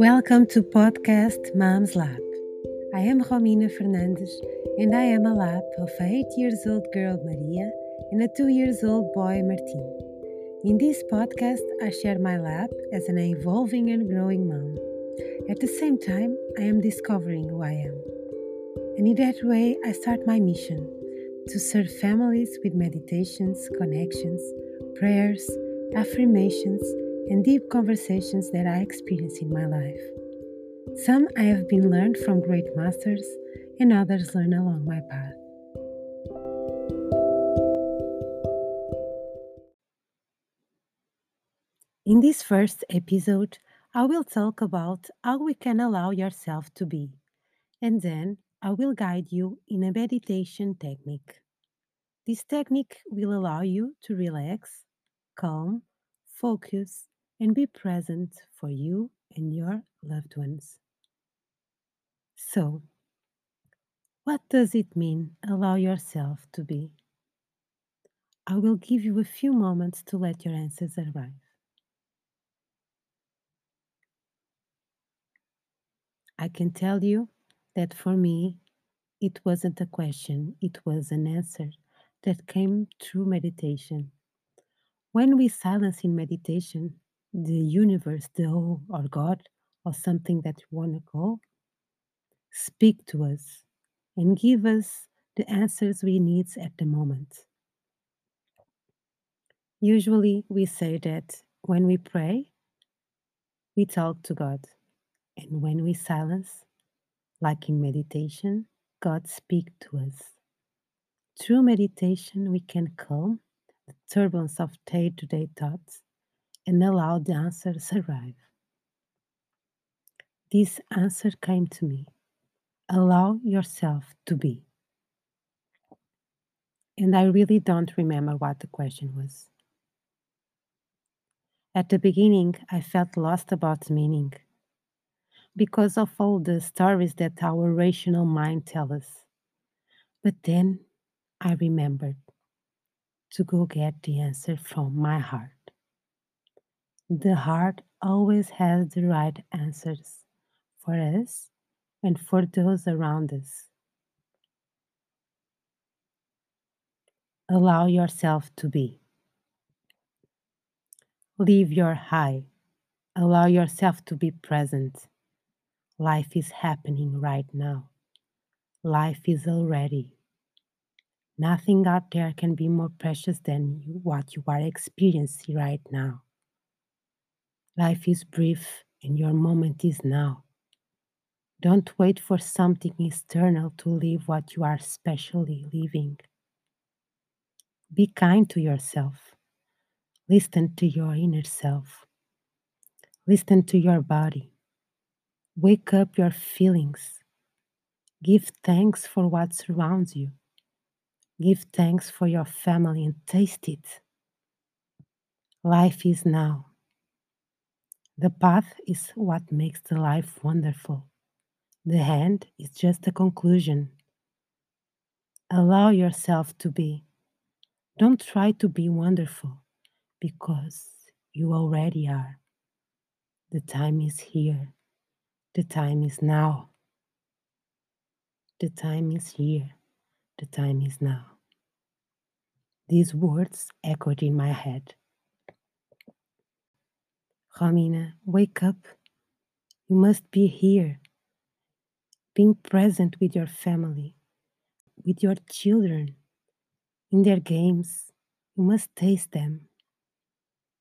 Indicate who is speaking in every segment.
Speaker 1: Welcome to podcast Mom's Lap. I am Romina Fernandes and I am a lap of a 8 years old girl Maria and a 2 years old boy Martin. In this podcast, I share my lap as an evolving and growing mom. At the same time, I am discovering who I am. And in that way, I start my mission to serve families with meditations, connections, prayers, affirmations, and deep conversations that I experience in my life. Some I have been learned from great masters, and others learn along my path. In this first episode, I will talk about how we can allow yourself to be, and then I will guide you in a meditation technique. This technique will allow you to relax, calm, focus, and be present for you and your loved ones. So, what does it mean allow yourself to be? I will give you a few moments to let your answers arrive. I can tell you that for me, it wasn't a question, it was an answer that came through meditation. When we silence in meditation, the universe, the whole, or God, or something that you want to call, speak to us and give us the answers we need at the moment. Usually, we say that when we pray, we talk to God, and when we silence, like in meditation, God speaks to us. Through meditation, we can calm the turbulence of day to day thoughts and allow the answers arrive. This answer came to me. Allow yourself to be. And I really don't remember what the question was. At the beginning, I felt lost about meaning because of all the stories that our rational mind tells us. But then I remembered to go get the answer from my heart. The heart always has the right answers for us and for those around us. Allow yourself to be. Leave your high. Allow yourself to be present. Life is happening right now. Life is already. Nothing out there can be more precious than what you are experiencing right now. Life is brief and your moment is now. Don't wait for something external to live what you are specially living. Be kind to yourself. Listen to your inner self. Listen to your body. Wake up your feelings. Give thanks for what surrounds you. Give thanks for your family and taste it. Life is now. The path is what makes the life wonderful. The end is just a conclusion. Allow yourself to be. Don't try to be wonderful because you already are. The time is here. The time is now. The time is here. The time is now. These words echoed in my head. Romina, wake up. You must be here. Being present with your family, with your children, in their games. You must taste them.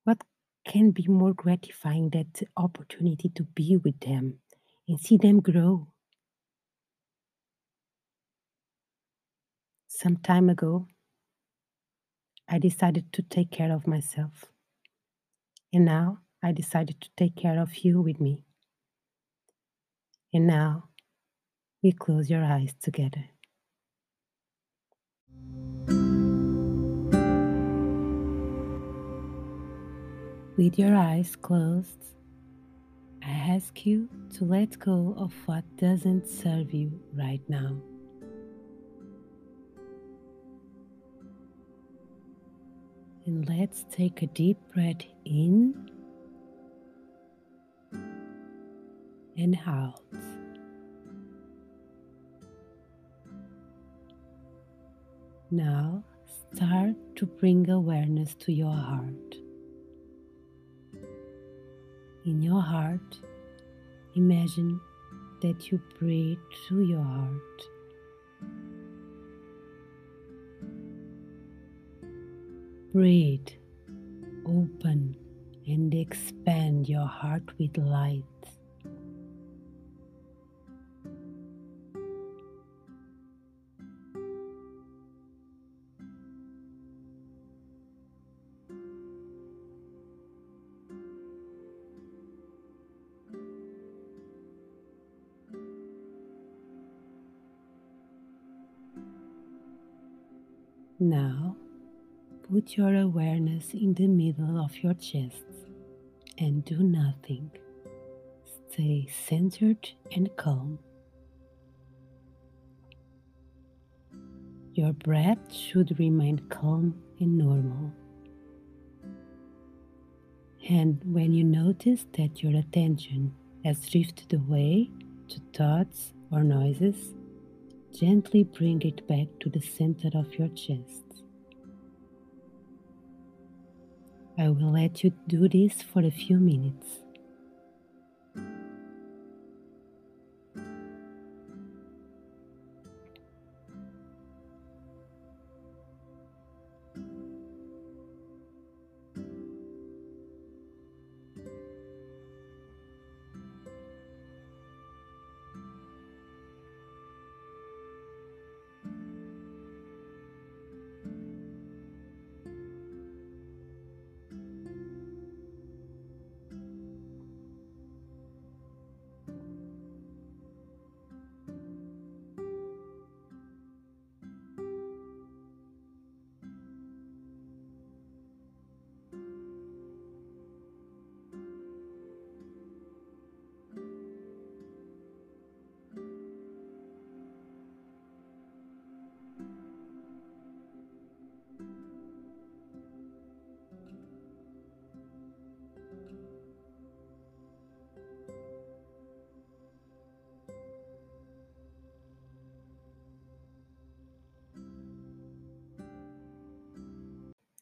Speaker 1: What can be more gratifying than the opportunity to be with them and see them grow? Some time ago, I decided to take care of myself. And now I decided to take care of you with me. And now we close your eyes together. With your eyes closed, I ask you to let go of what doesn't serve you right now. And let's take a deep breath in and out. Now start to bring awareness to your heart. In your heart, imagine that you breathe through your heart. Breathe, open, and expand your heart with light. Now, put your awareness in the middle of your chest and do nothing. Stay centered and calm. Your breath should remain calm and normal. And when you notice that your attention has drifted away to thoughts or noises, Gently bring it back to the center of your chest. I will let you do this for a few minutes.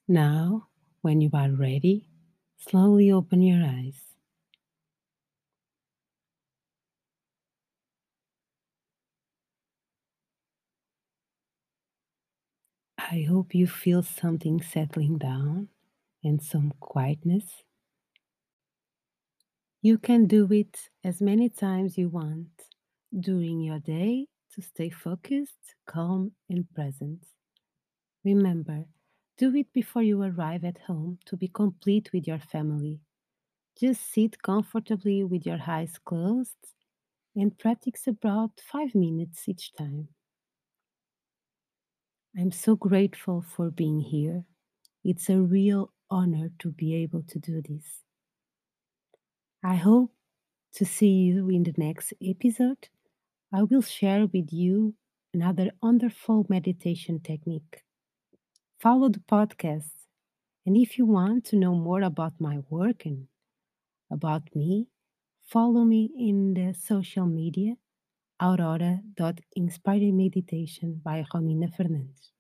Speaker 1: Now, when you are ready, slowly open your eyes. I hope you feel something settling down and some quietness. You can do it as many times you want during your day to stay focused, calm, and present. Remember, do it before you arrive at home to be complete with your family. Just sit comfortably with your eyes closed and practice about five minutes each time. I'm so grateful for being here. It's a real honor to be able to do this. I hope to see you in the next episode. I will share with you another wonderful meditation technique follow the podcast. And if you want to know more about my work and about me, follow me in the social media aurora.inspiring meditation by Romina Fernandes.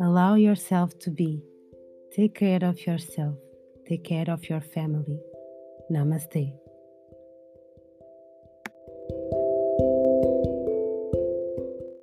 Speaker 1: Allow yourself to be. Take care of yourself. Take care of your family. Namaste.